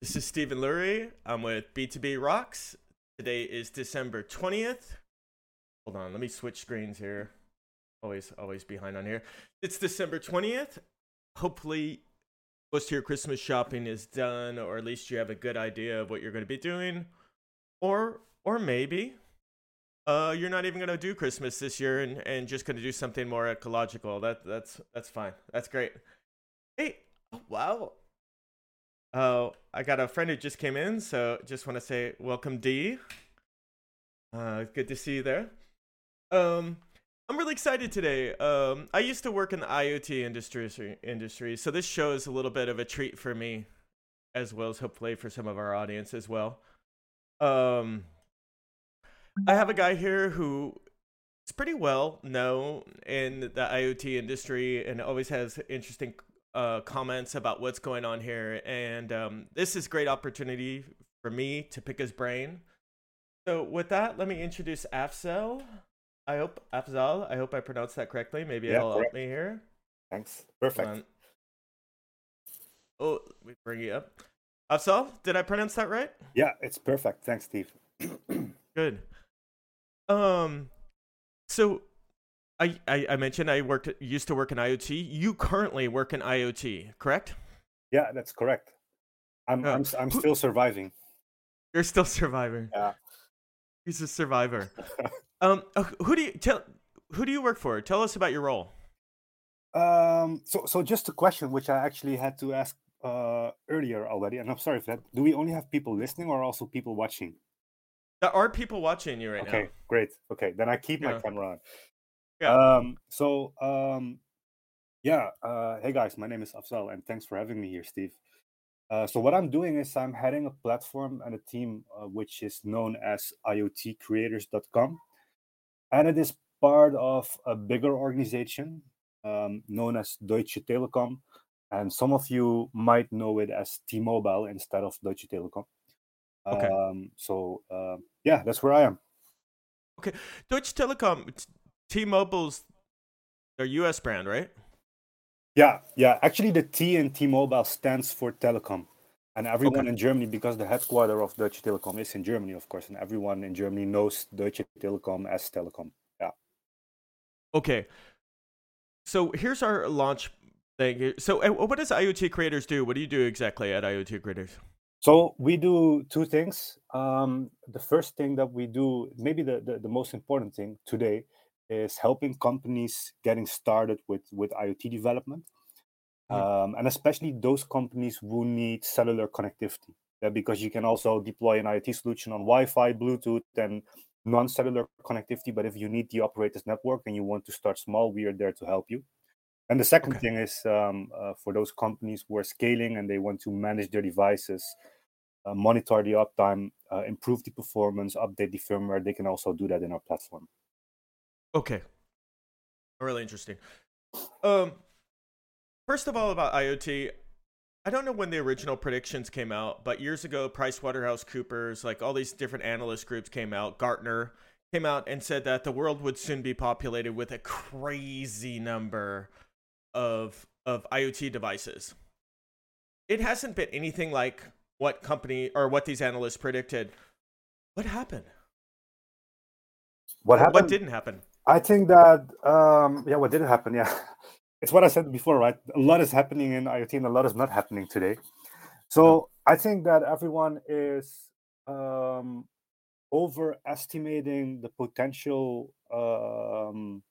This is Stephen Lurie. I'm with B2B Rocks. Today is December 20th. Hold on, let me switch screens here. Always, always behind on here. It's December 20th. Hopefully, most of your Christmas shopping is done, or at least you have a good idea of what you're going to be doing. Or, or maybe uh, you're not even going to do Christmas this year and, and just going to do something more ecological. That, that's, that's fine. That's great. Hey, oh, wow. Oh, I got a friend who just came in, so just want to say welcome, D. Uh, good to see you there. Um, I'm really excited today. Um, I used to work in the IoT industry, industry, so this show is a little bit of a treat for me, as well as hopefully for some of our audience as well. Um, I have a guy here who is pretty well known in the IoT industry and always has interesting uh, comments about what's going on here, and um, this is great opportunity for me to pick his brain. So with that, let me introduce Afzal. I hope Afzal. I hope I pronounced that correctly. Maybe Yeah, it'll help me here. Thanks. Perfect. Oh, we bring you up. Afzal, did I pronounce that right? Yeah, it's perfect. Thanks, Steve. Good. Um, so I, I I mentioned I worked used to work in IoT. You currently work in IoT, correct? yeah, that's correct. I'm Yeah. I'm I'm still surviving. You're still surviving. Yeah. He's a survivor. um, uh, who do you tell? Who do you work for? Tell us about your role. Um. So so just a question which I actually had to ask uh earlier already, and I'm sorry for that. Do we only have people listening or also people watching? There are people watching you right okay, now. Okay, great. Okay, then I keep my camera on. Yeah. Um. So um. Yeah. Uh. Hey guys, my name is Afzal, and thanks for having me here, Steve. Uh, so what I'm doing is I'm heading a platform and a team uh, which is known as IoTCreators.com, and it is part of a bigger organization um, known as Deutsche Telekom, and some of you might know it as T-Mobile instead of Deutsche Telekom. Okay. Um, so uh, yeah, that's where I am. Okay, Deutsche Telekom, T-Mobile's their U.S. brand, right? Yeah, yeah. Actually, the T in T-Mobile stands for telecom, and everyone Okay. in Germany, because the headquarter of Deutsche Telekom is in Germany, of course, and everyone in Germany knows Deutsche Telekom as telecom. Yeah. Okay. So here's our launch thing. So what does IoT Creators do? What do you do exactly at IoT Creators? So we do two things. Um, the first thing that we do, maybe the, the, the most important thing today, is helping companies getting started with, with IoT development. Mhm. Um, and especially those companies who need cellular connectivity. Yeah, because you can also deploy an IoT solution on Wi-Fi, Bluetooth, and non-cellular connectivity. But if you need the operator's network and you want to start small, we are there to help you. And the second Okay. thing is um, uh, for those companies who are scaling and they want to manage their devices, uh, monitor the uptime, uh, improve the performance, update the firmware. They can also do that in our platform. Okay. Really interesting. Um, first of all, about IoT, I don't know when the original predictions came out, but years ago, PricewaterhouseCoopers, like all these different analyst groups came out, Gartner came out and said that the world would soon be populated with a crazy number of of IoT devices. It hasn't been anything like what company or what these analysts predicted. What happened? What happened? What didn't happen? I think that um, yeah, what did happen? Yeah, it's what I said before, right? A lot is happening in IoT, and a lot is not happening today. So I think that everyone is um, overestimating the potential. Um,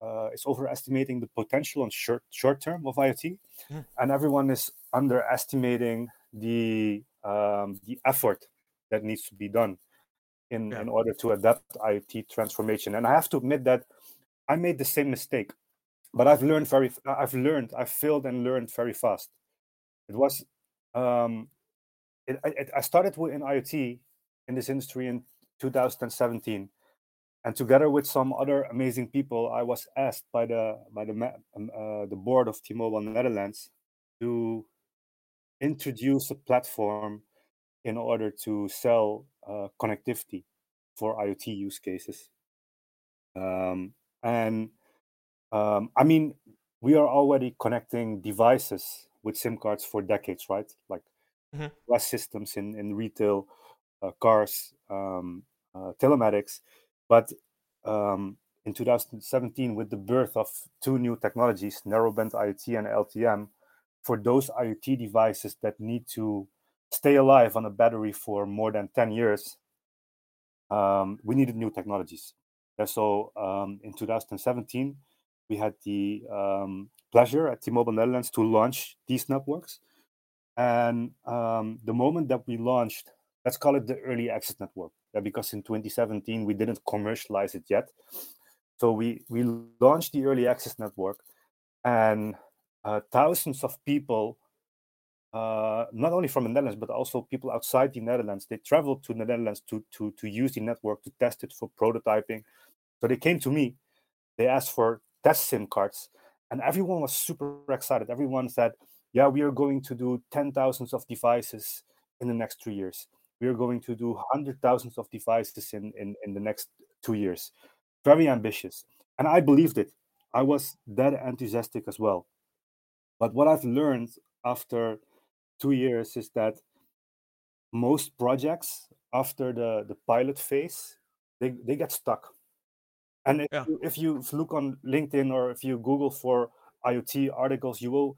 uh, is overestimating the potential on short short term of IoT, Mm. and everyone is underestimating the um, the effort that needs to be done in Yeah. in order to adapt IoT transformation. And I have to admit that I made the same mistake, but I've learned very. I've learned. I've failed and learned very fast. It was. Um, it, I- it, I started in IoT in this industry in 2017, and together with some other amazing people, I was asked by the by the um, uh, the board of T-Mobile Netherlands to introduce a platform in order to sell uh, connectivity for IoT use cases. Um, and um, I mean, we are already connecting devices with SIM cards for decades, right? Like Mhm. less systems in in retail, uh, cars, um, uh, telematics, but um, in 2017, with the birth of two new technologies, narrowband IoT and LTM, for those IoT devices that need to stay alive on a battery for more than 10 years, um, we needed new technologies. Yeah, so um, in 2017, we had the um, pleasure at T-Mobile Netherlands to launch these networks. And um, the moment that we launched, let's call it the early access network, yeah, because in 2017 we didn't commercialize it yet. So we we launched the early access network, and uh, thousands of people, uh, not only from the Netherlands but also people outside the Netherlands, they traveled to the Netherlands to to to use the network to test it for prototyping. So they came to me, they asked for test SIM cards, and everyone was super excited. Everyone said, "Yeah, we are going to do ten thousands of devices in the next three years. We are going to do hundred thousands of devices in in in the next two years." Very ambitious, and I believed it. I was that enthusiastic as well. But what I've learned after two years is that most projects after the the pilot phase they, they get stuck. And if, Yeah. you, if you look on linkedin or if you google for iot articles you will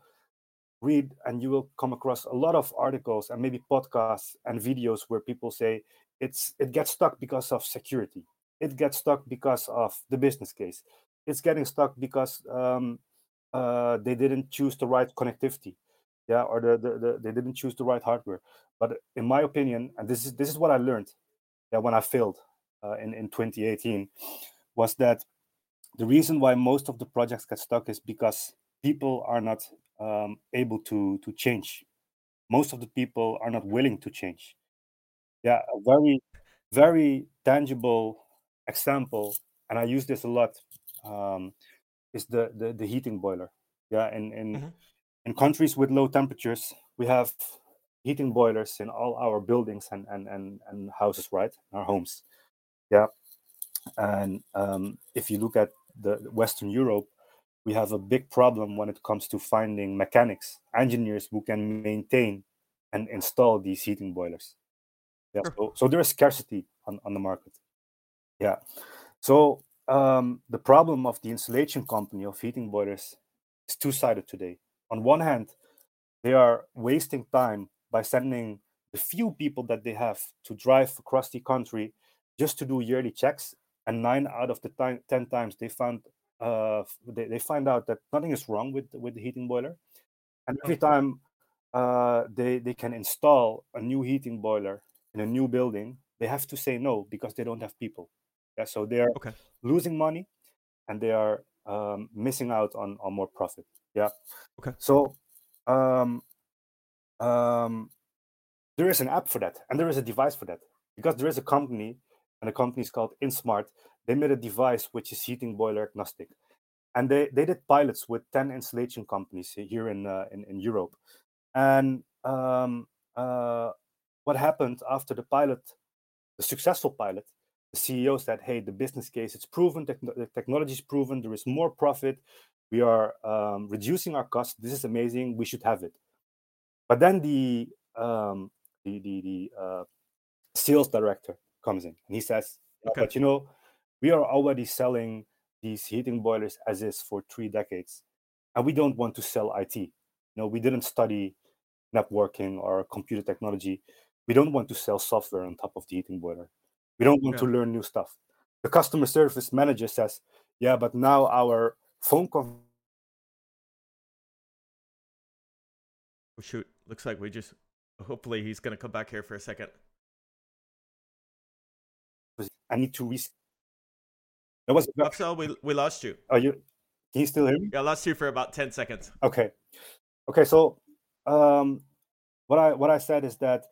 read and you will come across a lot of articles and maybe podcasts and videos where people say it's it gets stuck because of security. It gets stuck because of the business case. It's getting stuck because um, uh, they didn't choose the right connectivity yeah or the, the, the they didn't choose the right hardware. But in my opinion and this is this is what i learned yeah, when i failed uh, in, in 2018 was that the reason why most of the projects get stuck is because people are not um, able to to change. Most of the people are not willing to change. Yeah a very very tangible example and i use this a lot um, is the, the the heating boiler. Yeah in in Mhm. In countries with low temperatures we have heating boilers in all our buildings and and and, and houses right? Our homes. Yeah. And um, if you look at the western europe we have a big problem when it comes to finding mechanics engineers who can maintain and install these heating boilers. Yeah Sure. so, so there is scarcity on, on the market. Yeah. So um, the problem of the insulation company of heating boilers is two-sided today on one hand they are wasting time by sending the few people that they have to drive across the country just to do yearly checks and nine out of the time, 10 times they found uh, they, they find out that nothing is wrong with with the heating boiler. And every time uh, they they can install a new heating boiler in a new building they have to say no because they don't have people. Yeah so they're Okay. losing money and they are um, missing out on on more profit yeah. Okay. so um, um, there is an app for that and there is a device for that because there is a company and the company is called insmart. They made a device which is heating boiler agnostic and they, they did pilots with 10 installation companies here in uh, in, in europe. And um, uh, what happened after the pilot the successful pilot the ceo said hey the business case it's proven techno- the technology is proven there is more profit we are um, reducing our costs this is amazing we should have it but then the um, the the, the uh, sales director comes in and he says, Okay. "But you know, we are already selling these heating boilers as is for three decades, and we don't want to sell IT. You know, we didn't study networking or computer technology. We don't want to sell software on top of the heating boiler. We don't want to learn new stuff." The customer service manager says, "Yeah, but now our phone Oh, shoot. Looks like we just. Hopefully, he's gonna come back here for a second. I need to re." That was. Afzal, we we lost you. Are you? Can you still hear me? Yeah, I lost you for about ten seconds. Okay. Okay. So, um, what I what I said is that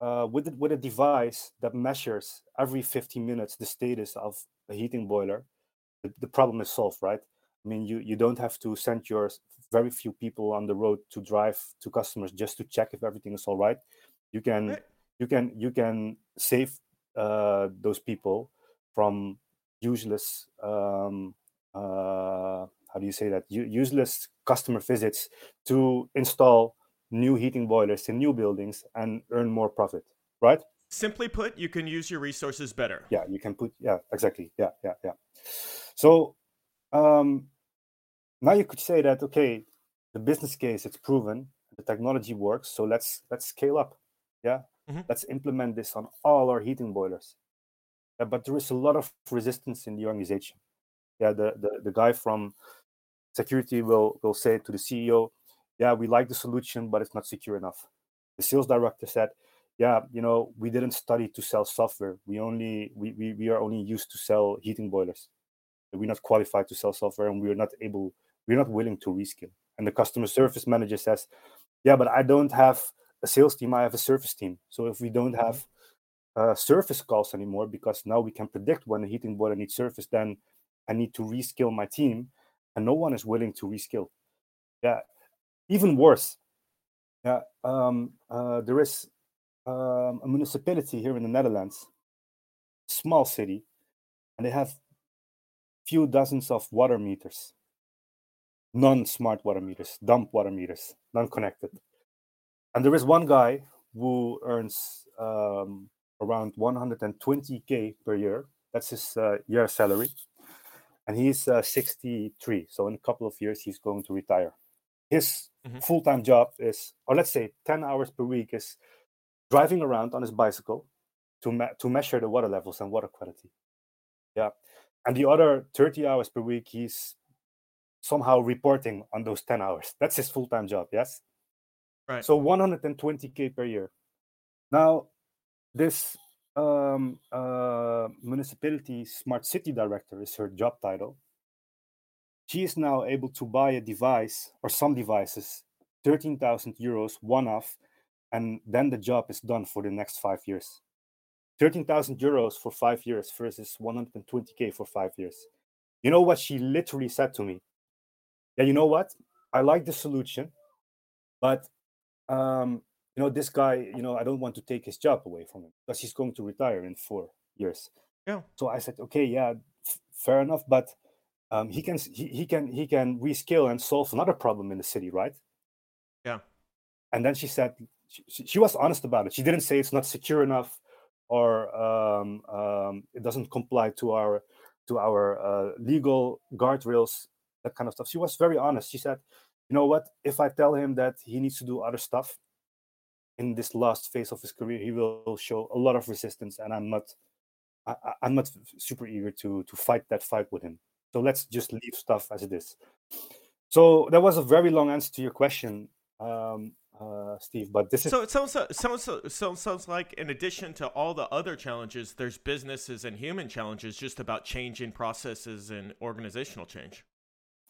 uh, with it, with a device that measures every 15 minutes the status of a heating boiler, the, the problem is solved, right? I mean, you you don't have to send your very few people on the road to drive to customers just to check if everything is all right. You can Right. you can you can save uh, those people from useless um, uh, how do you say that U- useless customer visits to install new heating boilers in new buildings and earn more profit, right? Simply put, you can use your resources better. Yeah, you can put, yeah, exactly. Yeah, yeah, yeah. So um, now you could say that, okay, the business case, it's proven, the technology works, so let's let's scale up. Yeah, Mhm. let's implement this on all our heating boilers. Yeah, but there is a lot of resistance in the organization. Yeah, the, the, the guy from security will will say to the CEO, "Yeah, we like the solution, but it's not secure enough." The sales director said, "Yeah, you know, we didn't study to sell software. We only we we, we are only used to sell heating boilers. We're not qualified to sell software, and we're not able, we're not willing to reskill." And the customer service manager says, "Yeah, but I don't have a sales team. I have a service team. So if we don't have uh, service calls anymore, because now we can predict when a heating boiler needs service, then I need to reskill my team." and no one is willing to reskill. Yeah, even worse. Yeah, um, uh, there is um, a municipality here in the Netherlands, small city, and they have few dozens of water meters, non-smart water meters, dump water meters, non-connected. And there is one guy who earns um, around 120k per year. That's his uh, year salary and he's uh, 63 so in a couple of years he's going to retire his Mhm. full-time job is or let's say 10 hours per week is driving around on his bicycle to, me- to measure the water levels and water quality yeah and the other 30 hours per week he's somehow reporting on those 10 hours that's his full-time job yes Right. so 120k per year now this um, uh, municipality smart city director is her job title. She is now able to buy a device or some devices, 13,000 euros one off, and then the job is done for the next five years. 13,000 euros for five years versus 120k for five years. You know what she literally said to me? Yeah, you know what? I like the solution, but um, you know, this guy, you know, I don't want to take his job away from him because he's going to retire in four years. Yeah. So I said, okay, yeah, f- fair enough, but um, he can he, he can he can rescale and solve another problem in the city, right? Yeah. And then she said she, she she was honest about it. She didn't say it's not secure enough or um, um, it doesn't comply to our to our uh, legal guardrails, that kind of stuff. She was very honest. She said, you know what? If I tell him that he needs to do other stuff in this last phase of his career, he will show a lot of resistance, and I'm not, I, I'm not super eager to to fight that fight with him. So let's just leave stuff as it is. So that was a very long answer to your question, um, uh, Steve. But this is So it sounds so- sounds sounds sounds like in addition to all the other challenges, there's businesses and human challenges just about changing processes and organizational change.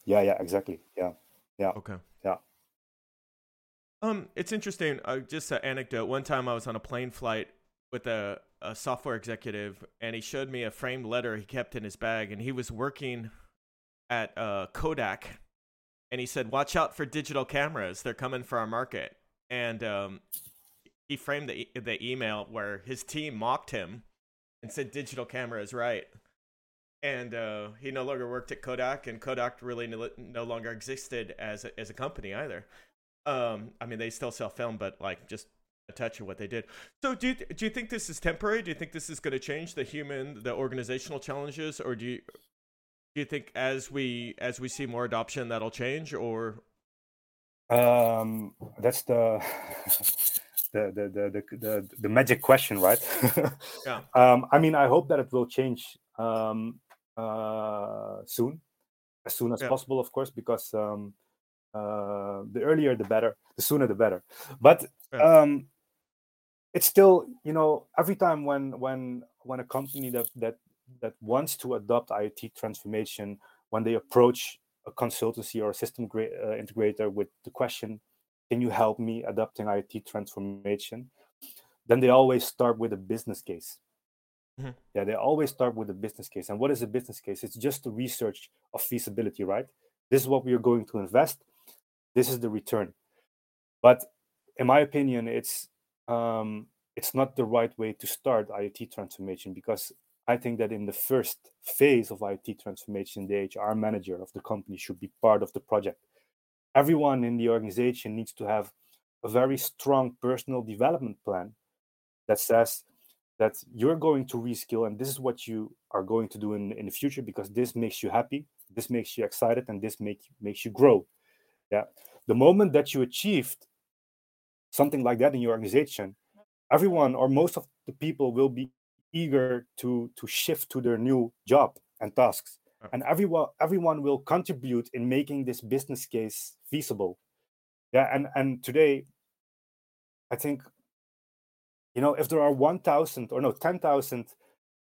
Yeah, yeah, exactly, yeah. Yeah. Okay. Yeah. Um, it's interesting. Uh, just an anecdote. One time I was on a plane flight with a, a software executive, and he showed me a framed letter he kept in his bag, and he was working at uh, Kodak, and he said, "Watch out for digital cameras. They're coming for our market." And um, he framed the the email where his team mocked him and said, "Digital camera is right." And uh, he no longer worked at Kodak, and Kodak really no, no longer existed as a, as a company either. Um, I mean, they still sell film, but like just a touch of what they did. So, do you, do you think this is temporary? Do you think this is going to change the human, the organizational challenges, or do you do you think as we as we see more adoption that'll change, or um, that's the the, the the the the the magic question, right? Yeah. Um, I mean, I hope that it will change um, uh, soon, as soon as Yeah. possible, of course, because um, uh, the earlier the better, the sooner the better. But um, it's still, you know, every time when when when a company that that that wants to adopt IoT transformation, when they approach a consultancy or a system gra- uh, integrator with the question, "Can you help me adopting IoT transformation?" Then they always start with a business case. Mhm. Yeah, they always start with a business case. And what is a business case? It's just the research of feasibility, right? This is what we are going to invest. This is the return. But in my opinion, it's um, it's not the right way to start IoT transformation because I think that in the first phase of IoT transformation, the HR manager of the company should be part of the project. Everyone in the organization needs to have a very strong personal development plan that says that you're going to reskill and this is what you are going to do in, in the future because this makes you happy this makes you excited and this make, makes you grow. Yeah. The moment that you achieved something like that in your organization everyone or most of the people will be eager to to shift to their new job and tasks. And everyone everyone will contribute in making this business case feasible. Yeah and and today i think you know if there are 1000 or no 10000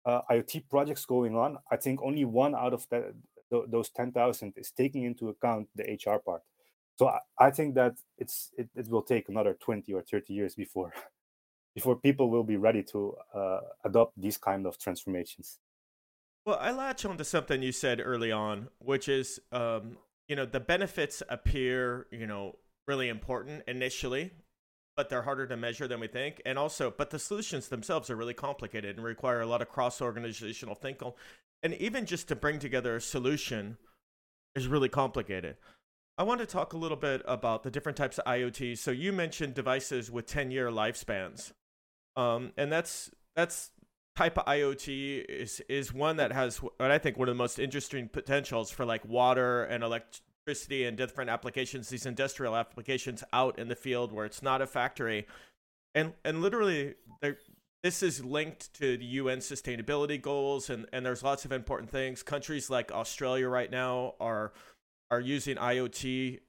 uh, iot projects going on i think only one out of that th- those 10000 is taking into account the hr part. So i, I think that it's it, it will take another 20 or 30 years before before people will be ready to uh, adopt these kind of transformations. Well, I latch onto something you said early on, which is, um, you know, the benefits appear, you know, really important initially, but they're harder to measure than we think. And also, but the solutions themselves are really complicated and require a lot of cross organizational thinking. And even just to bring together a solution is really complicated. I want to talk a little bit about the different types of IoT. So you mentioned devices with 10 year lifespans. Um, and that's that's type of IoT is is one that has what I think one of the most interesting potentials for like water and electricity and different applications, these industrial applications out in the field where it's not a factory, and and literally this is linked to the UN sustainability goals and and there's lots of important things. Countries like Australia right now are are using IoT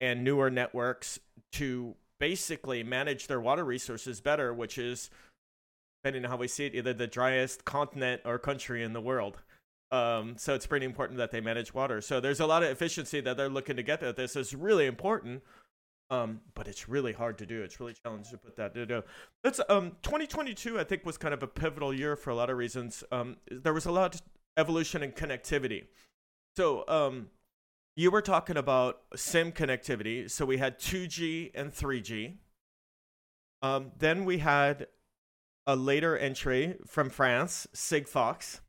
and newer networks to basically manage their water resources better, which is depending on how we see it, either the driest continent or country in the world. Um, so it's pretty important that they manage water. So there's a lot of efficiency that they're looking to get at this. is really important. Um, but it's really hard to do. It's really challenging to put that to do. That's um 2022. I think was kind of a pivotal year for a lot of reasons. Um, there was a lot of evolution in connectivity. So um, you were talking about SIM connectivity. So we had 2G and 3G. Um, then we had a later entry from France, Sigfox,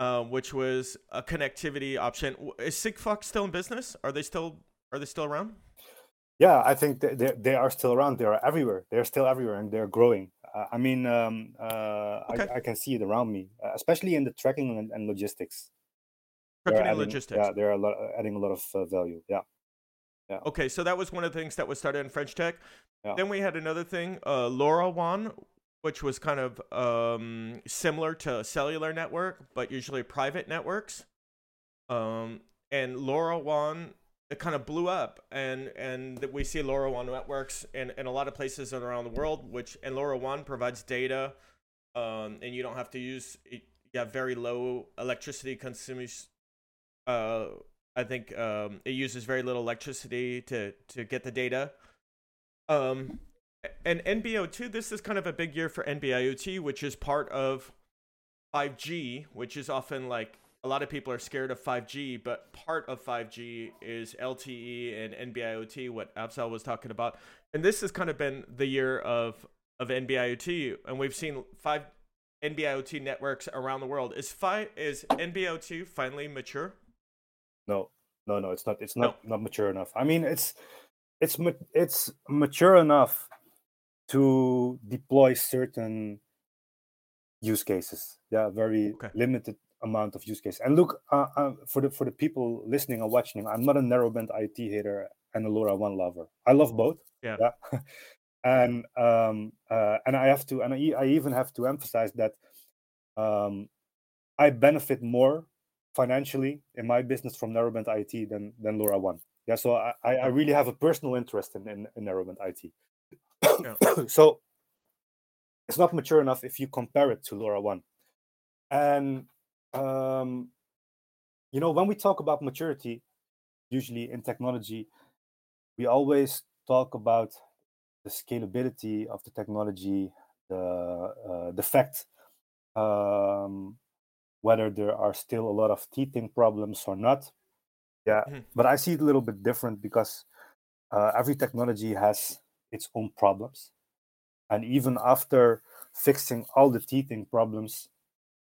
uh, which was a connectivity option. Is Sigfox still in business? Are they still are they still around? Yeah, I think they they are still around. They are everywhere. They're still everywhere, and they're growing. Uh, I mean, um, uh, okay. I, I, can see it around me, uh, especially in the tracking and, and logistics. Tracking and logistics. Yeah, they're a lot, adding a lot of uh, value. Yeah. Yeah. Okay, so that was one of the things that was started in French Tech. Yeah. Then we had another thing, uh, LoRaWAN, which was kind of um, similar to cellular network, but usually private networks. Um, and LoRaWAN it kind of blew up, and and we see LoRaWAN networks in, in a lot of places around the world. Which and LoRaWAN provides data, um, and you don't have to use you have very low electricity consumption. Uh, I think um, it uses very little electricity to to get the data. Um, and NB-IoT, this is kind of a big year for NB-IoT, which is part of 5G, which is often like a lot of people are scared of 5G, but part of 5G is LTE and NB-IoT, what Afzal was talking about. And this has kind of been the year of of NB-IoT, and we've seen five NB-IoT networks around the world. Is five is NB-IoT finally mature? No, no, no, it's not. It's not no. not mature enough. I mean, it's it's it's mature enough to deploy certain use cases. Yeah, very okay. limited amount of use cases. And look, uh, uh, for the for the people listening or watching, I'm not a narrowband IoT hater and a LoRaWAN lover. I love both. Yeah. yeah. and um, uh, and I have to, and I, I even have to emphasize that um, I benefit more financially in my business from narrowband IoT than than LoRaWAN. Yeah, so I, I really have a personal interest in, in, in narrowband IoT. Yeah. so it's not mature enough if you compare it to LoRaWAN. And um, you know, when we talk about maturity, usually in technology, we always talk about the scalability of the technology, the uh, the fact um, whether there are still a lot of teething problems or not. Yeah, mm-hmm. but I see it a little bit different because uh, every technology has its own problems. And even after fixing all the teething problems,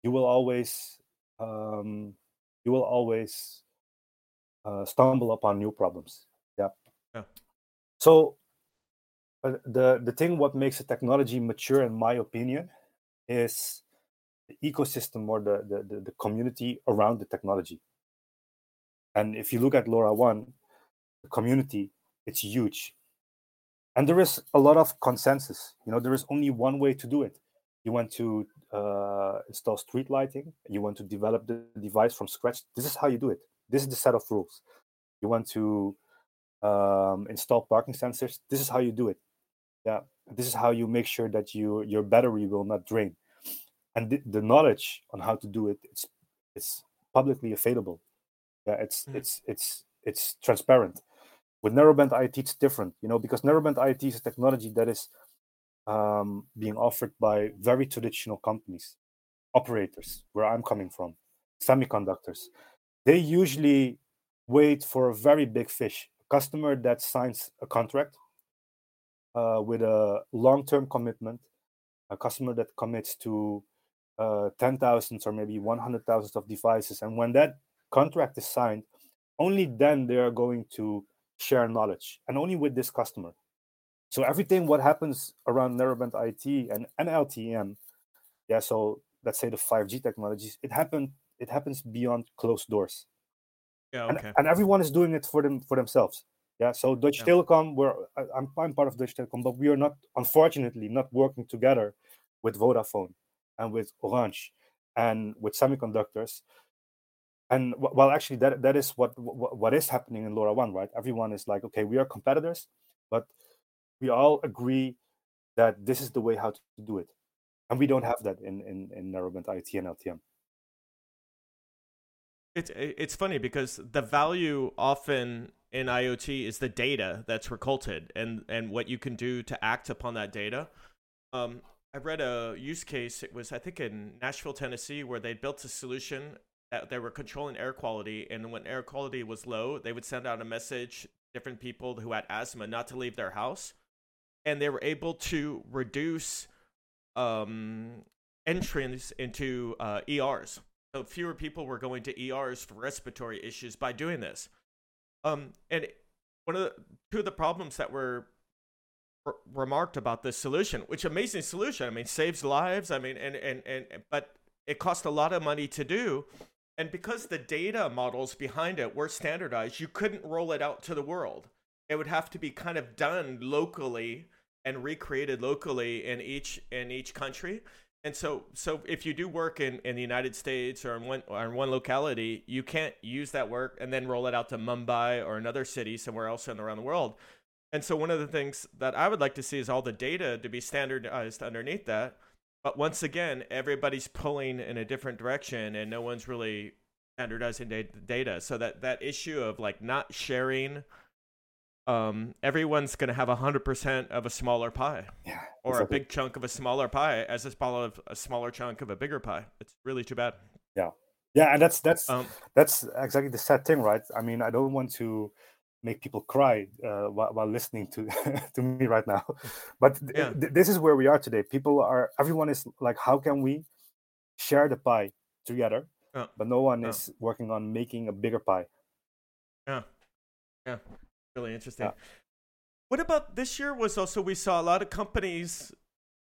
you will always um, you will always uh, stumble upon new problems. Yeah. yeah. So But the the thing what makes a technology mature, in my opinion, is the ecosystem or the, the, the, the community around the technology. And if you look at LoRaWAN, the community, it's huge. And there is a lot of consensus. You know, there is only one way to do it. You want to uh, install street lighting, you want to develop the device from scratch. This is how you do it. This is the set of rules. You want to um, install parking sensors. This is how you do it. Yeah, this is how you make sure that you your battery will not drain and the, the knowledge on how to do it it's it's publicly available yeah it's mm. it's it's it's transparent with narrowband IoT it's different you know because narrowband IoT is a technology that is um, being offered by very traditional companies operators where i'm coming from semiconductors they usually wait for a very big fish a customer that signs a contract uh, with a long-term commitment a customer that commits to uh, 10,000s or maybe 100,000s of devices. And when that contract is signed, only then they are going to share knowledge and only with this customer. So everything what happens around narrowband IoT and, and LTE-M, yeah, so let's say the 5G technologies, it happened it happens beyond closed doors. Yeah, okay. And, and everyone is doing it for them for themselves. Yeah, so Deutsche yeah. Telekom, we're I'm, I'm part of Deutsche Telekom, but we are not, unfortunately, not working together with Vodafone and with Orange and with semiconductors. And well, actually, that that is what what, is happening in LoRaWAN right? Everyone is like, okay, we are competitors, but we all agree that this is the way how to do it, and we don't have that in in in narrowband IoT and LTE-M. It's it's funny because the value often in IoT is the data that's recorded and and what you can do to act upon that data. Um, I read a use case. It was I think in Nashville, Tennessee, where they built a solution that they were controlling air quality, and when air quality was low, they would send out a message different people who had asthma not to leave their house, and they were able to reduce um, entrance into uh, ERs. So fewer people were going to ERs for respiratory issues by doing this. Um, and one of the two of the problems that were remarked about this solution, which amazing solution. I mean, saves lives. I mean, and, and, and, but it cost a lot of money to do. And because the data models behind it were standardized, you couldn't roll it out to the world. It would have to be kind of done locally and recreated locally in each in each country. And so, so if you do work in, in the United States or in one or in one locality, you can't use that work and then roll it out to Mumbai or another city somewhere else around the world and so one of the things that I would like to see is all the data to be standardized underneath that. But once again, everybody's pulling in a different direction and no one's really standardizing data. So that that issue of like not sharing um, everyone's going to have 100% of a smaller pie yeah, or exactly. a big chunk of a smaller pie as a smaller a smaller chunk of a bigger pie. It's really too bad. Yeah. Yeah, and that's that's um, that's exactly the sad thing, right? I mean, I don't want to make people cry uh, while, while, listening to to me right now. But yeah. th- this is where we are today. People are everyone is like how can we share the pie together yeah. but no one yeah. is working on making a bigger pie? Yeah. Yeah. Really interesting. What about this year was also we saw a lot of companies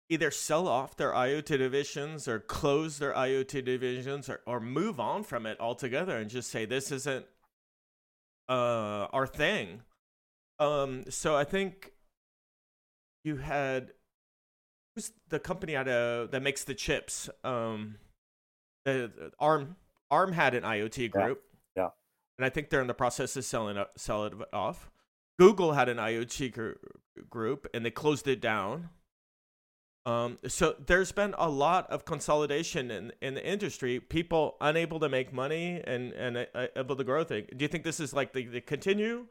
either sell off their IoT divisions or close their IoT divisions or, or move on from it altogether and just say this isn't uh our thing. Um, so I think you had who's the company out of that makes the chips? Um, the, the Arm Arm had an IoT group. Yeah. yeah. And I think they're in the process of selling it, selling it off. Google had an IoT gr- group and they closed it down. Um, so there's been a lot of consolidation in, in the industry. People unable to make money and and uh, able to grow things. Do you think this is like the, the continue,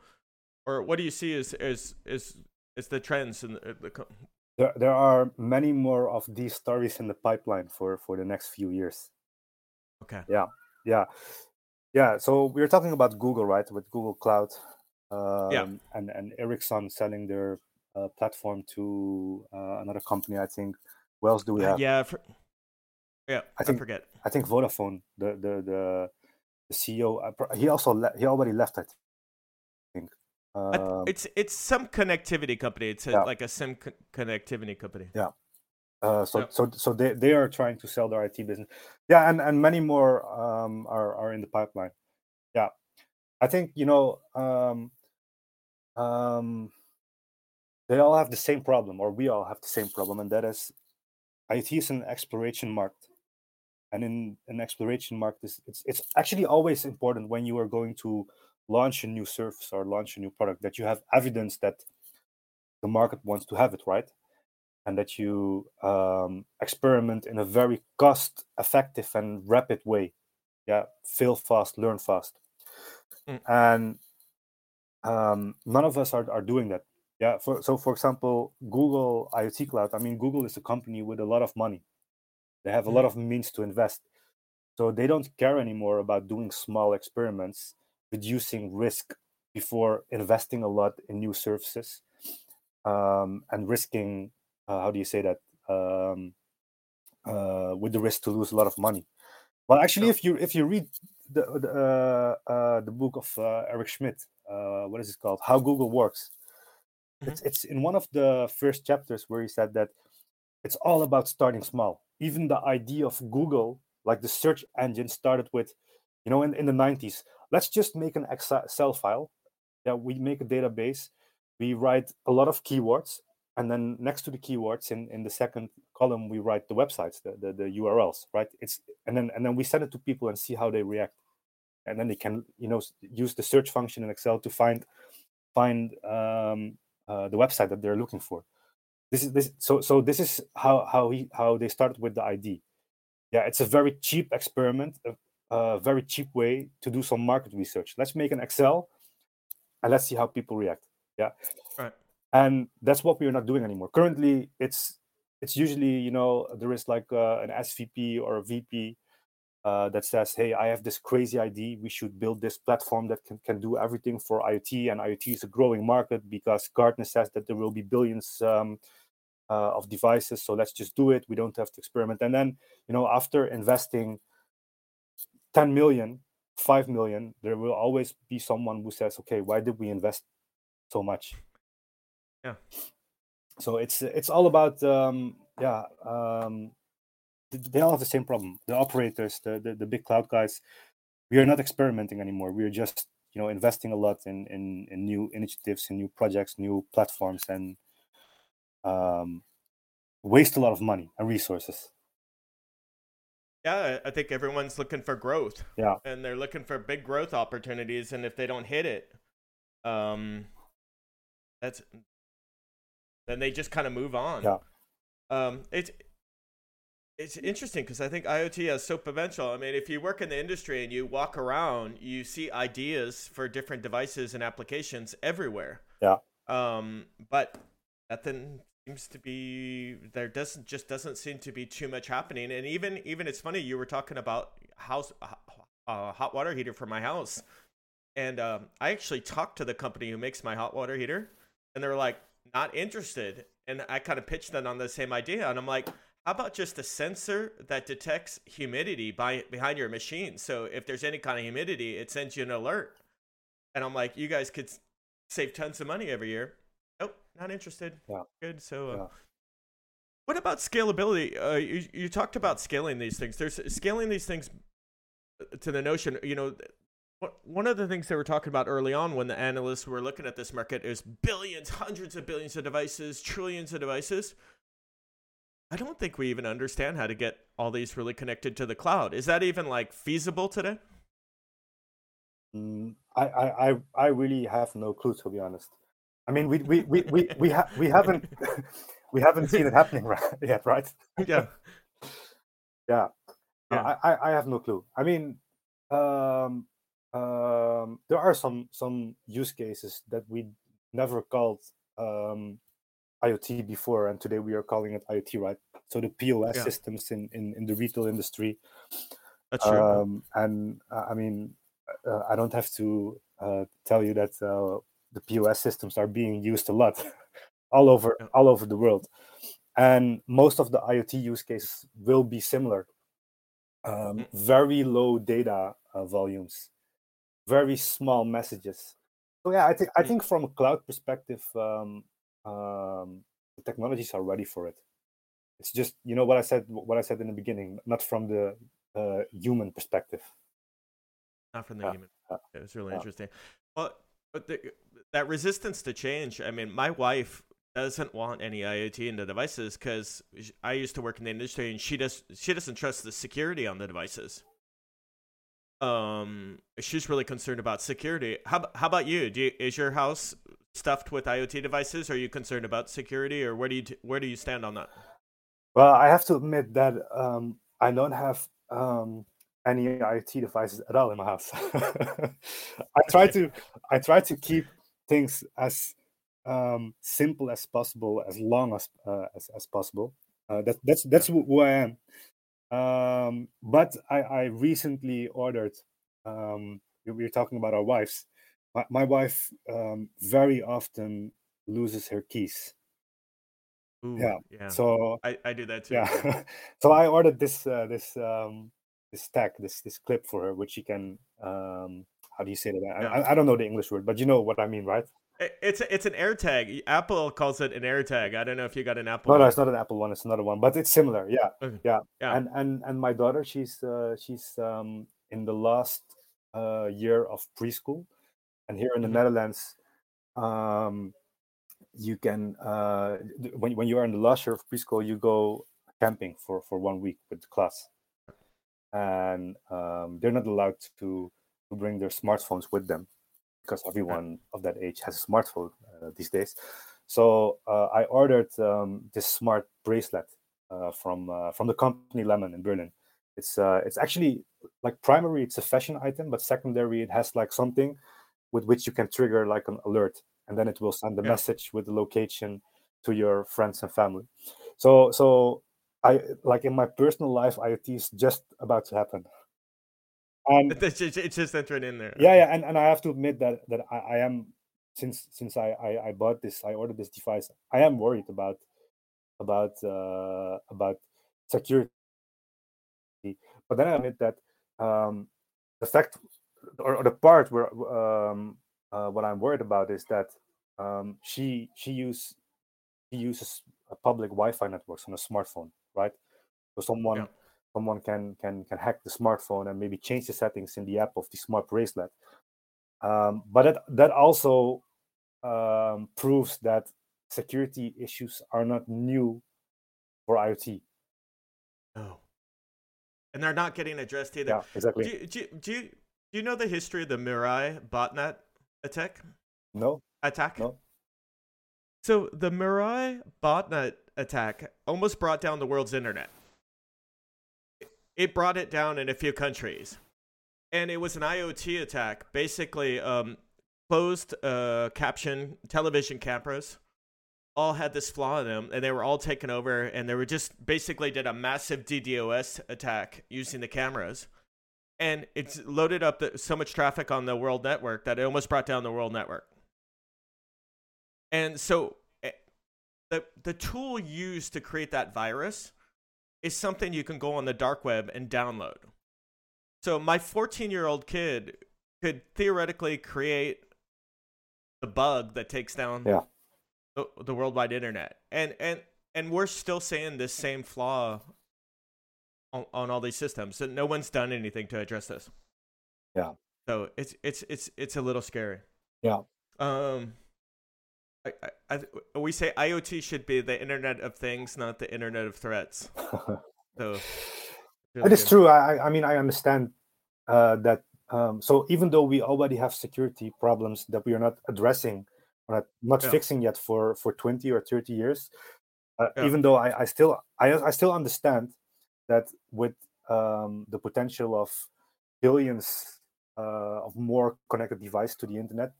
or what do you see as as as, as the trends in the, the there, there are many more of these stories in the pipeline for for the next few years. Okay. Yeah, yeah, yeah. So we were talking about Google, right? With Google Cloud, um, yeah, and and Ericsson selling their uh, platform to uh, another company. I think. What else do we uh, have? yeah, for, yeah. I think I forget. I think Vodafone, the the the, the CEO, he also le- he already left. It I think. Um, it's it's some connectivity company. It's a, Yeah. like a sim co- connectivity company. Uh, so Yep. so so they, they are trying to sell their IT business. Yeah, and, and many more um, are are in the pipeline. Yeah, I think you know um, um, they all have the same problem, or we all have the same problem, and that is IT is an exploration market, and in an exploration market, is it's it's actually always important when you are going to launch a new service or launch a new product that you have evidence that the market wants to have it, right? and that you um, experiment in a very cost effective and rapid way yeah fail fast learn fast Mm. and um, none of us are, are doing that yeah for, so for example google iot cloud i mean google is a company with a lot of money they have a lot of means to invest so they don't care anymore about doing small experiments reducing risk before investing a lot in new services um, and risking uh, how do you say that um, uh, with the risk to lose a lot of money. Well, actually, if you if you read the the, uh, uh, the book of uh, Eric Schmidt, uh, what is it called? How Google Works. It's it's in one of the first chapters where he said that it's all about starting small. Even the idea of Google, like the search engine, started with, you know, in, in the 90s, let's just make an Excel file. Yeah, we make a database, we write a lot of keywords, and then next to the keywords in, in the second column, we write the websites, the, the, the URLs, right? It's and then and then we send it to people and see how they react. And then they can, you know, use the search function in Excel to find find um, uh, the website that they're looking for. This is this so so this is how how he how they started with the id yeah it's a very cheap experiment a, a very cheap way to do some market research. Let's make an excel and let's see how people react. Yeah. Right. and that's what we are not doing anymore. Currently it's it's usually you know there is like uh, an svp or a vp uh, that says hey i have this crazy idea we should build this platform that can, can do everything for iot and iot is a growing market because gartner says that there will be billions um, uh, of devices so let's just do it. We don't have to experiment. And then you know after investing 10 million 5 million there will always be someone who says okay why did we invest so much? Yeah. so it's it's all about um yeah um they all have the same problem the operators the, the the big cloud guys we are not experimenting anymore we are just you know investing a lot in in, in new initiatives in new projects new platforms and um waste a lot of money and resources Yeah, I think everyone's looking for growth. Yeah. And they're looking for big growth opportunities and if they don't hit it, um that's then they just kind of move on. Yeah. Um it's it's interesting because I think IoT has so potential. I mean, if you work in the industry and you walk around, you see ideas for different devices and applications everywhere. Yeah. Um, but nothing seems to be there. Doesn't just doesn't seem to be too much happening. And even even it's funny you were talking about house uh, hot water heater for my house, and um, I actually talked to the company who makes my hot water heater, and they're like not interested. And I kind of pitched them on the same idea, and I'm like, how about just a sensor that detects humidity by behind your machine? So if there's any kind of humidity, it sends you an alert. And I'm like, you guys could save tons of money every year. Nope, not interested. Yeah. Good. So, uh, Yeah. what about scalability? Uh, you you talked about scaling these things. There's scaling these things uh, to the notion. You know, one of the things they were talking about early on when the analysts were looking at this market is billions, hundreds of billions of devices, trillions of devices. I don't think we even understand how to get all these really connected to the cloud. Is that even like feasible today? Mm, I, I, I, really have no clue to be honest. I mean, we we we we, we, ha- we haven't we haven't seen it happening right, yet, right? yeah. Yeah. Yeah. I, I I have no clue. I mean, um, um, there are some some use cases that we never called um, IoT before, and today we are calling it IoT, right? So the POS Yeah. systems in, in in the retail industry, That's true. um, and uh, I mean, uh, I don't have to uh, tell you that uh, the POS systems are being used a lot, all over Yeah. all over the world, and most of the IoT use cases will be similar. Um, Mm. very low data uh, volumes, very small messages. So yeah, I think I think from a cloud perspective, um, um, the technologies are ready for it. It's just you know what I said what I said in the beginning, not from the uh, human perspective. Not from the Yeah, human. yeah, It was really yeah. interesting. Well, but the, that resistance to change. I mean, my wife doesn't want any IoT in the devices because I used to work in the industry, and she does. She doesn't trust the security on the devices. Um, she's really concerned about security. How how about you? Do you, is your house stuffed with IoT devices? Are you concerned about security, or where do you t- where do you stand on that? Well, I have to admit that um, I don't have um, any IoT devices at all in my house. I try to I try to keep things as um, simple as possible, as long as uh, as, as possible. Uh, that, that's that's who I am. Um, but I, I recently ordered. Um, we were talking about our wives. My, my wife um, very often loses her keys. Ooh, Yeah. yeah. So I, I do that too. yeah so i ordered this uh, this um this tag this this clip for her which she can um how do you say that Yeah. I, I don't know the english word but you know what i mean right It's it's an AirTag. Apple calls it an AirTag. I don't know if you got an Apple. no no it's not an apple one it's another one but it's similar yeah Okay. yeah Yeah. and and and my daughter she's uh, she's um in the last uh year of preschool and here in the Mhm. netherlands um you can uh when, when you are in the last year of preschool you go camping for for one week with the class. And um, they're not allowed to, to bring their smartphones with them because everyone of that age has a smartphone uh, these days. So uh, i ordered um, this smart bracelet uh, from uh, from the company lemon in berlin. It's uh, it's actually like primary it's a fashion item but secondary it has like something with which you can trigger like an alert and then it will send the Yeah. message with the location to your friends and family so so i like in my personal life iot is just about to happen and It's just, it's just entered in there. yeah yeah and, and i have to admit that that i, I am since since I, I i bought this i ordered this device i am worried about about uh about security but then i admit that um the fact or, or the part where um uh, what i'm worried about is that um she she use she uses a public wi-fi networks on a smartphone right so someone Yeah. someone can can can hack the smartphone and maybe change the settings in the app of the smart bracelet um, but that that also um, proves that security issues are not new for iot Oh. And they're not getting addressed either. yeah exactly Do, you, do, do, you, do you know the history of the Mirai botnet attack? no Attack? no So the Mirai botnet attack almost brought down the world's internet. It brought it down in a few countries, and it was an IoT attack. Basically, um, closed uh, caption television cameras all had this flaw in them, and they were all taken over, and they were just basically did a massive DDoS attack using the cameras. And it's loaded up the, so much traffic on the world network that it almost brought down the world network. And so eh, the the tool used to create that virus is something you can go on the dark web and download. So my 14-year-old kid could theoretically create the bug that takes down Yeah. the, the worldwide internet. And and and we're still seeing this same flaw on, on all these systems. So no one's done anything to address this. Yeah. So it's it's it's it's a little scary. Yeah. Um I, I, I, we say IoT should be the Internet of Things, not the Internet of Threats. So it is true I, I- mean i understand uh, that um, so even though we already have security problems that we are not addressing or not, not Yeah. fixing yet for for 20 or 30 years uh, Yeah. even though I, I still I, I still understand that with um, the potential of billions uh, of more connected devices to the internet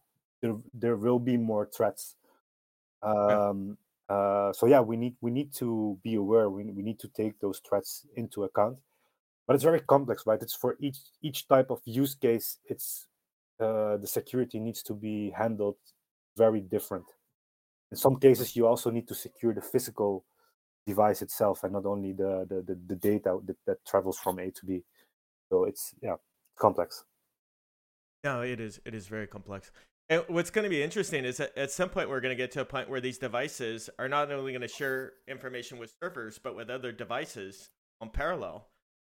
there, there will be more threats. Um, uh, so yeah we need we need to be aware. We, we need to take those threats into account. But it's very complex right? It's for each each type of use case it's uh, the security needs to be handled very different. In some cases you also need to secure the physical device itself and not only the the, the, the data that, that travels from a to b so it's yeah complex No, it is. It is very complex. And what's going to be interesting is that at some point we're going to get to a point where these devices are not only going to share information with servers, but with other devices on parallel,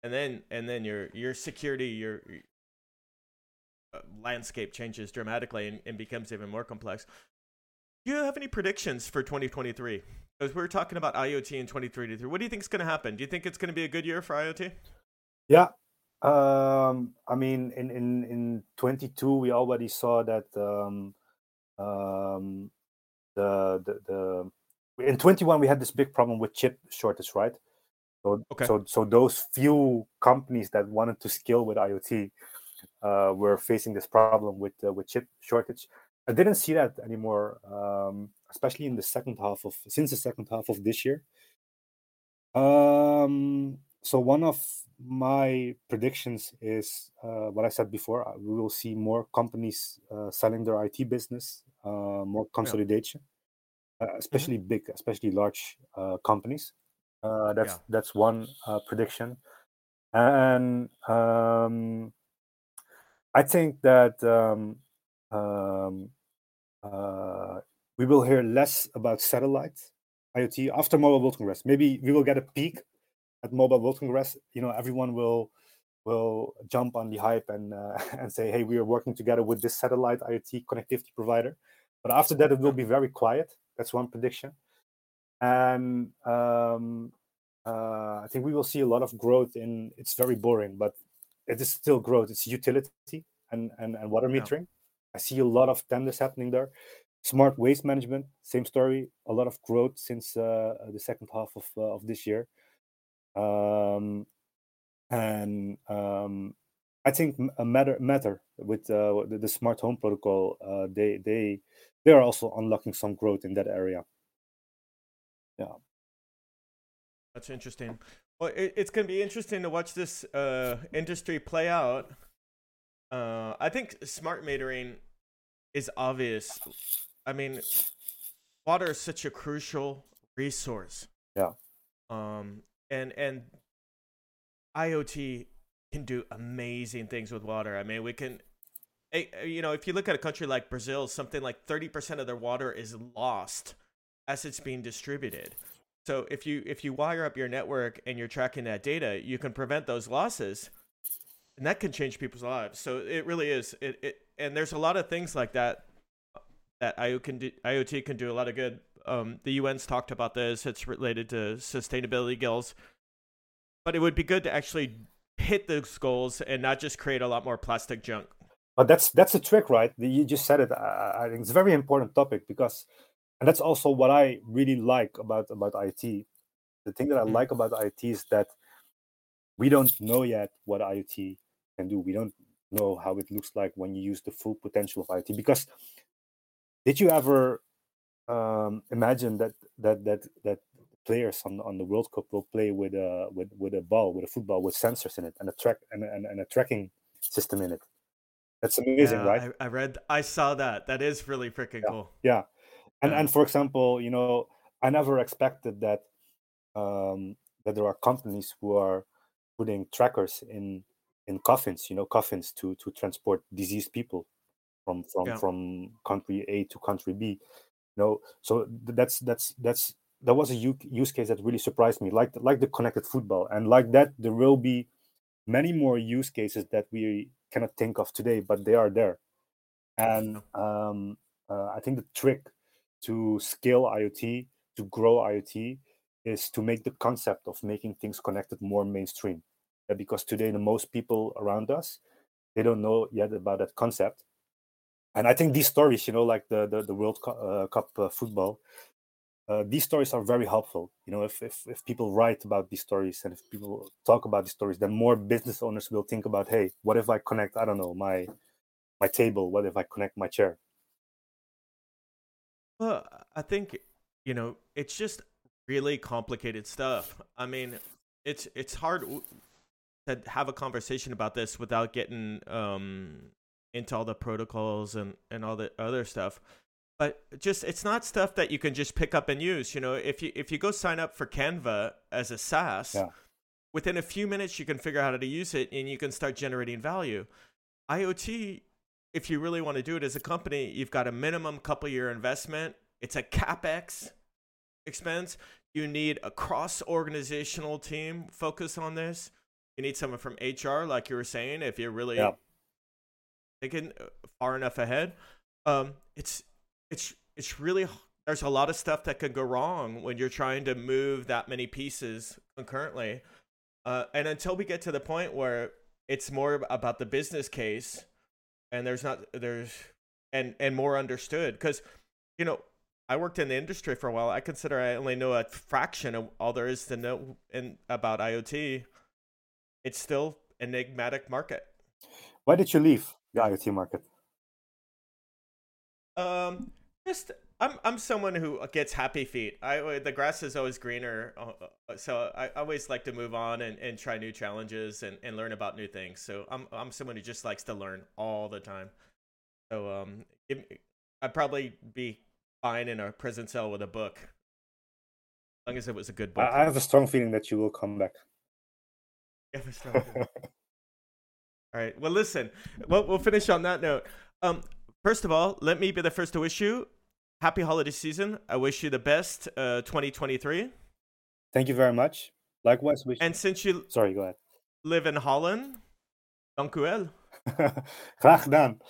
and then and then your your security, your, your uh, landscape changes dramatically and, and becomes even more complex. Do you have any predictions for 2023? Because we were talking about IoT in 2023. What do you think is going to happen? Do you think it's going to be a good year for IoT? Yeah, um, I mean, in in in 22, we already saw that um, um, the the the in 21 we had this big problem with chip shortage, right? So Okay. so so those few companies that wanted to scale with IoT uh, were facing this problem with uh, with chip shortage. I didn't see that anymore, um, especially in the second half of since the second half of this year. Um, so one of my predictions is uh, what I said before. uh, We will see more companies uh, selling their IT business, uh, more consolidation, uh, especially big, especially large uh, companies. Uh, that's Yeah. that's one uh, prediction, and um, I think that um, um, uh, we will hear less about satellite IoT after Mobile World Congress. Maybe we will get a peak at Mobile World Congress. You know, everyone will will jump on the hype and uh, and say, "Hey, we are working together with this satellite IoT connectivity provider." But after that, it will be very quiet. That's one prediction, and um, uh, I think we will see a lot of growth in. It's very boring, but it is still growth. It's utility and and, and water Yeah. metering. I see a lot of tenders happening there. Smart waste management, same story. A lot of growth since uh, the second half of uh, of this year. Um, and um, I think matter matter with uh, the, the smart home protocol. Uh, they they they are also unlocking some growth in that area. Yeah, that's interesting. Well, it, it's going to be interesting to watch this uh, industry play out. Uh, I think smart metering is obvious. I mean, water is such a crucial resource. Yeah. Um, and and IoT can do amazing things with water. I mean, we can. eh, eh, You know, if you look at a country like Brazil, something like thirty percent of their water is lost as it's being distributed. So if you if you wire up your network and you're tracking that data, you can prevent those losses, and that can change people's lives. So it really is. It, it and there's a lot of things like that that IoT can do, IoT can do a lot of good. Um, the UN's talked about this. It's related to sustainability goals, but it would be good to actually hit those goals and not just create a lot more plastic junk. But that's that's a trick, right? You just said it. I, I think it's a very important topic because, and that's also what I really like about about IT. The thing that I Mhm. like about IT is that we don't know yet what IoT can do. We don't know how it looks like when you use the full potential of IoT. Because did you ever um, imagine that that that that players on on the World Cup will play with a with with a ball with a football with sensors in it and a track and, and, and a tracking system in it? That's amazing, Yeah, right? I, I read, I saw that. That is really freaking Yeah. cool. Yeah, and Yeah. and for example, you know, I never expected that um, that there are companies who are putting trackers in in coffins, you know, coffins to to transport diseased people from from Yeah. from country A to country B. You know, so that's that's that's that was a use case that really surprised me, like the- like the connected football, and like that there will be many more use cases that we cannot think of today, but they are there. And um, uh, I think the trick to scale IoT, to grow IoT, is to make the concept of making things connected more mainstream. Uh, because today, the most people around us, they don't know yet about that concept. And I think these stories, you know, like the the, the World Cup, uh, Cup uh, football, uh, these stories are very helpful. You know, if, if if people write about these stories and if people talk about these stories, then more business owners will think about, hey, what if I connect? I don't know my my table. What if I connect my chair? Well, I think you know it's just really complicated stuff. I mean, it's it's hard to have a conversation about this without getting um into all the protocols and and all the other stuff. But just it's not stuff that you can just pick up and use. You know, if you if you go sign up for Canva as a SaaS, Yeah. within a few minutes you can figure out how to use it and you can start generating value. IoT if you really want to do it as a company, you've got a minimum couple year investment. It's a capex expense. You need a cross organizational team focus on this. You need someone from HR, like you were saying, if you're really Yeah. Thinking uh, far enough ahead. Um, it's it's it's really there's a lot of stuff that could go wrong when you're trying to move that many pieces concurrently. Uh, and until we get to the point where it's more about the business case and there's not there's and and more understood because you know I worked in the industry for a while. I consider I only know a fraction of all there is to know in about IoT. It's still enigmatic market. Why did you leave the IoT market? Um, just I'm I'm someone who gets happy feet. I the grass is always greener, uh, uh, so I always like to move on and, and try new challenges and, and learn about new things. So I'm I'm someone who just likes to learn all the time. So um, give me- I'd probably be fine in a prison cell with a book, as long as it was a good book. I have a strong feeling that you will come back. Yeah, for sure. All right. Well, listen. Well, we'll finish on that note. Um, first of all, let me be the first to wish you happy holiday season. I wish you the best, uh, 2023. Thank you very much. Likewise, wish. And since you Sorry, go ahead. live in Holland, dank u wel. Graag gedaan.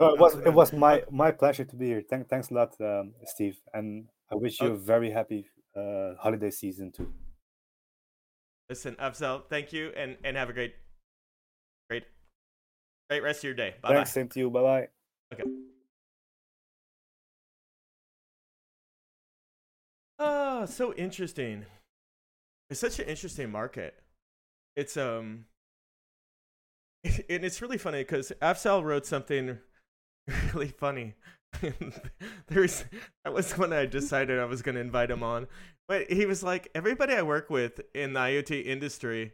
No, it was it was my my pleasure to be here. Thank, thanks a lot, um, Steve, and I wish you a very happy uh, holiday season too. Listen, Afzal, thank you, and and have a great, great, great rest of your day. Bye Thanks, same to you. Bye bye. Okay. Oh, so interesting. It's such an interesting market. It's um and it's really funny because Afzal wrote something really funny. There's that was when I decided I was gonna invite him on. But he was like, everybody I work with in the IoT industry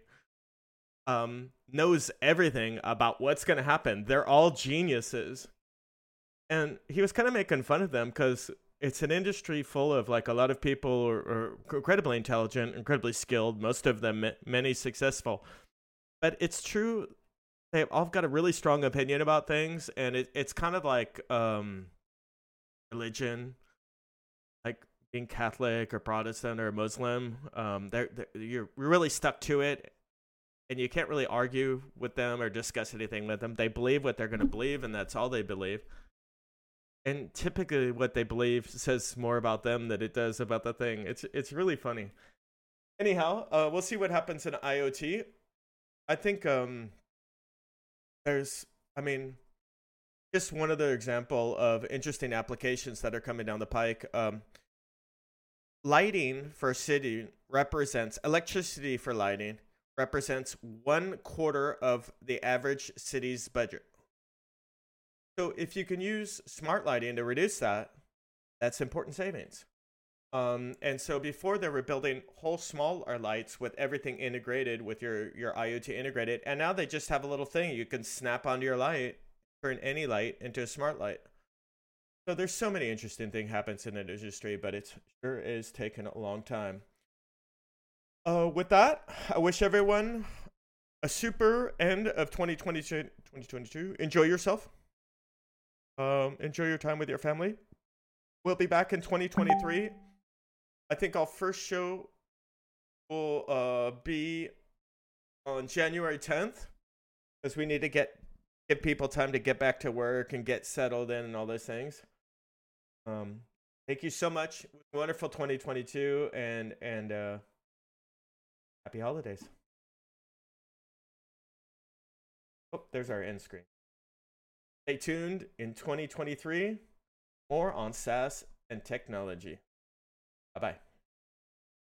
um knows everything about what's gonna happen. They're all geniuses. And he was kind of making fun of them because it's an industry full of like a lot of people are, are incredibly intelligent, incredibly skilled, most of them many successful. But it's true they've all got a really strong opinion about things and it, it's kind of like um religion like being catholic or protestant or muslim um they're, they're you're really stuck to it and you can't really argue with them or discuss anything with them. They believe what they're going to believe and that's all they believe. And typically what they believe says more about them than it does about the thing. It's it's really funny. Anyhow uh we'll see what happens in iot i think um there's i mean just one other example of interesting applications that are coming down the pike. Um, lighting for city represents electricity for lighting represents one quarter of the average city's budget so if you can use smart lighting to reduce that that's important savings um, and so before they were building whole smaller lights with everything integrated with your, your IoT integrated, and now they just have a little thing you can snap onto your light, turn any light into a smart light. So there's so many interesting things happens in the industry, but it sure is taking a long time. Uh, with that, I wish everyone a super end of 2022. 2022. Enjoy yourself. Um, enjoy your time with your family. We'll be back in 2023. I think our first show will uh, be on January 10th because we need to get give people time to get back to work and get settled in and all those things. Um, thank you so much. Wonderful 2022 and and uh, happy holidays. Oh, there's our end screen. Stay tuned in 2023. More on SaaS and technology. Bye bye.